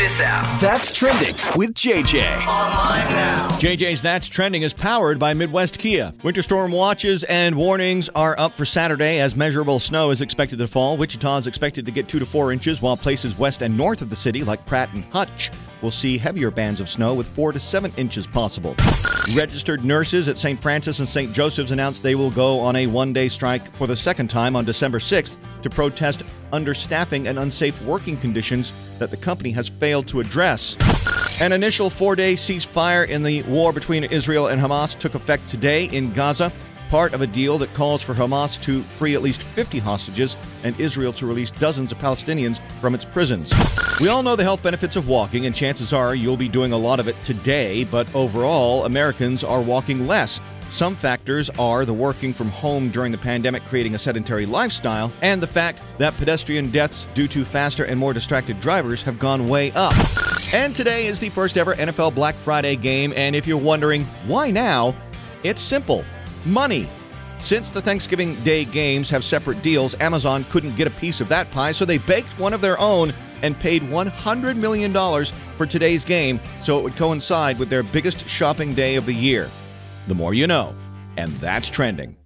this app. That's trending with JJ. Online now. JJ's That's Trending is powered by Midwest Kia. Winter storm watches and warnings are up for Saturday as measurable snow is expected to fall. Wichita is expected to get 2 to 4 inches, while places west and north of the city, like Pratt and Hutch, will see heavier bands of snow with 4 to 7 inches possible. Registered nurses at St. Francis and St. Joseph's announced they will go on a one day strike for the second time on December 6th to protest understaffing and unsafe working conditions that the company has failed to address. An initial four day ceasefire in the war between Israel and Hamas took effect today in Gaza, part of a deal that calls for Hamas to free at least 50 hostages and Israel to release dozens of Palestinians from its prisons. We all know the health benefits of walking, and chances are you'll be doing a lot of it today, but overall, Americans are walking less. Some factors are the working from home during the pandemic creating a sedentary lifestyle, and the fact that pedestrian deaths due to faster and more distracted drivers have gone way up. And today is the first ever NFL Black Friday game, and if you're wondering why now, it's simple money. Since the Thanksgiving Day games have separate deals, Amazon couldn't get a piece of that pie, so they baked one of their own and paid $100 million for today's game so it would coincide with their biggest shopping day of the year. The more you know. And that's trending.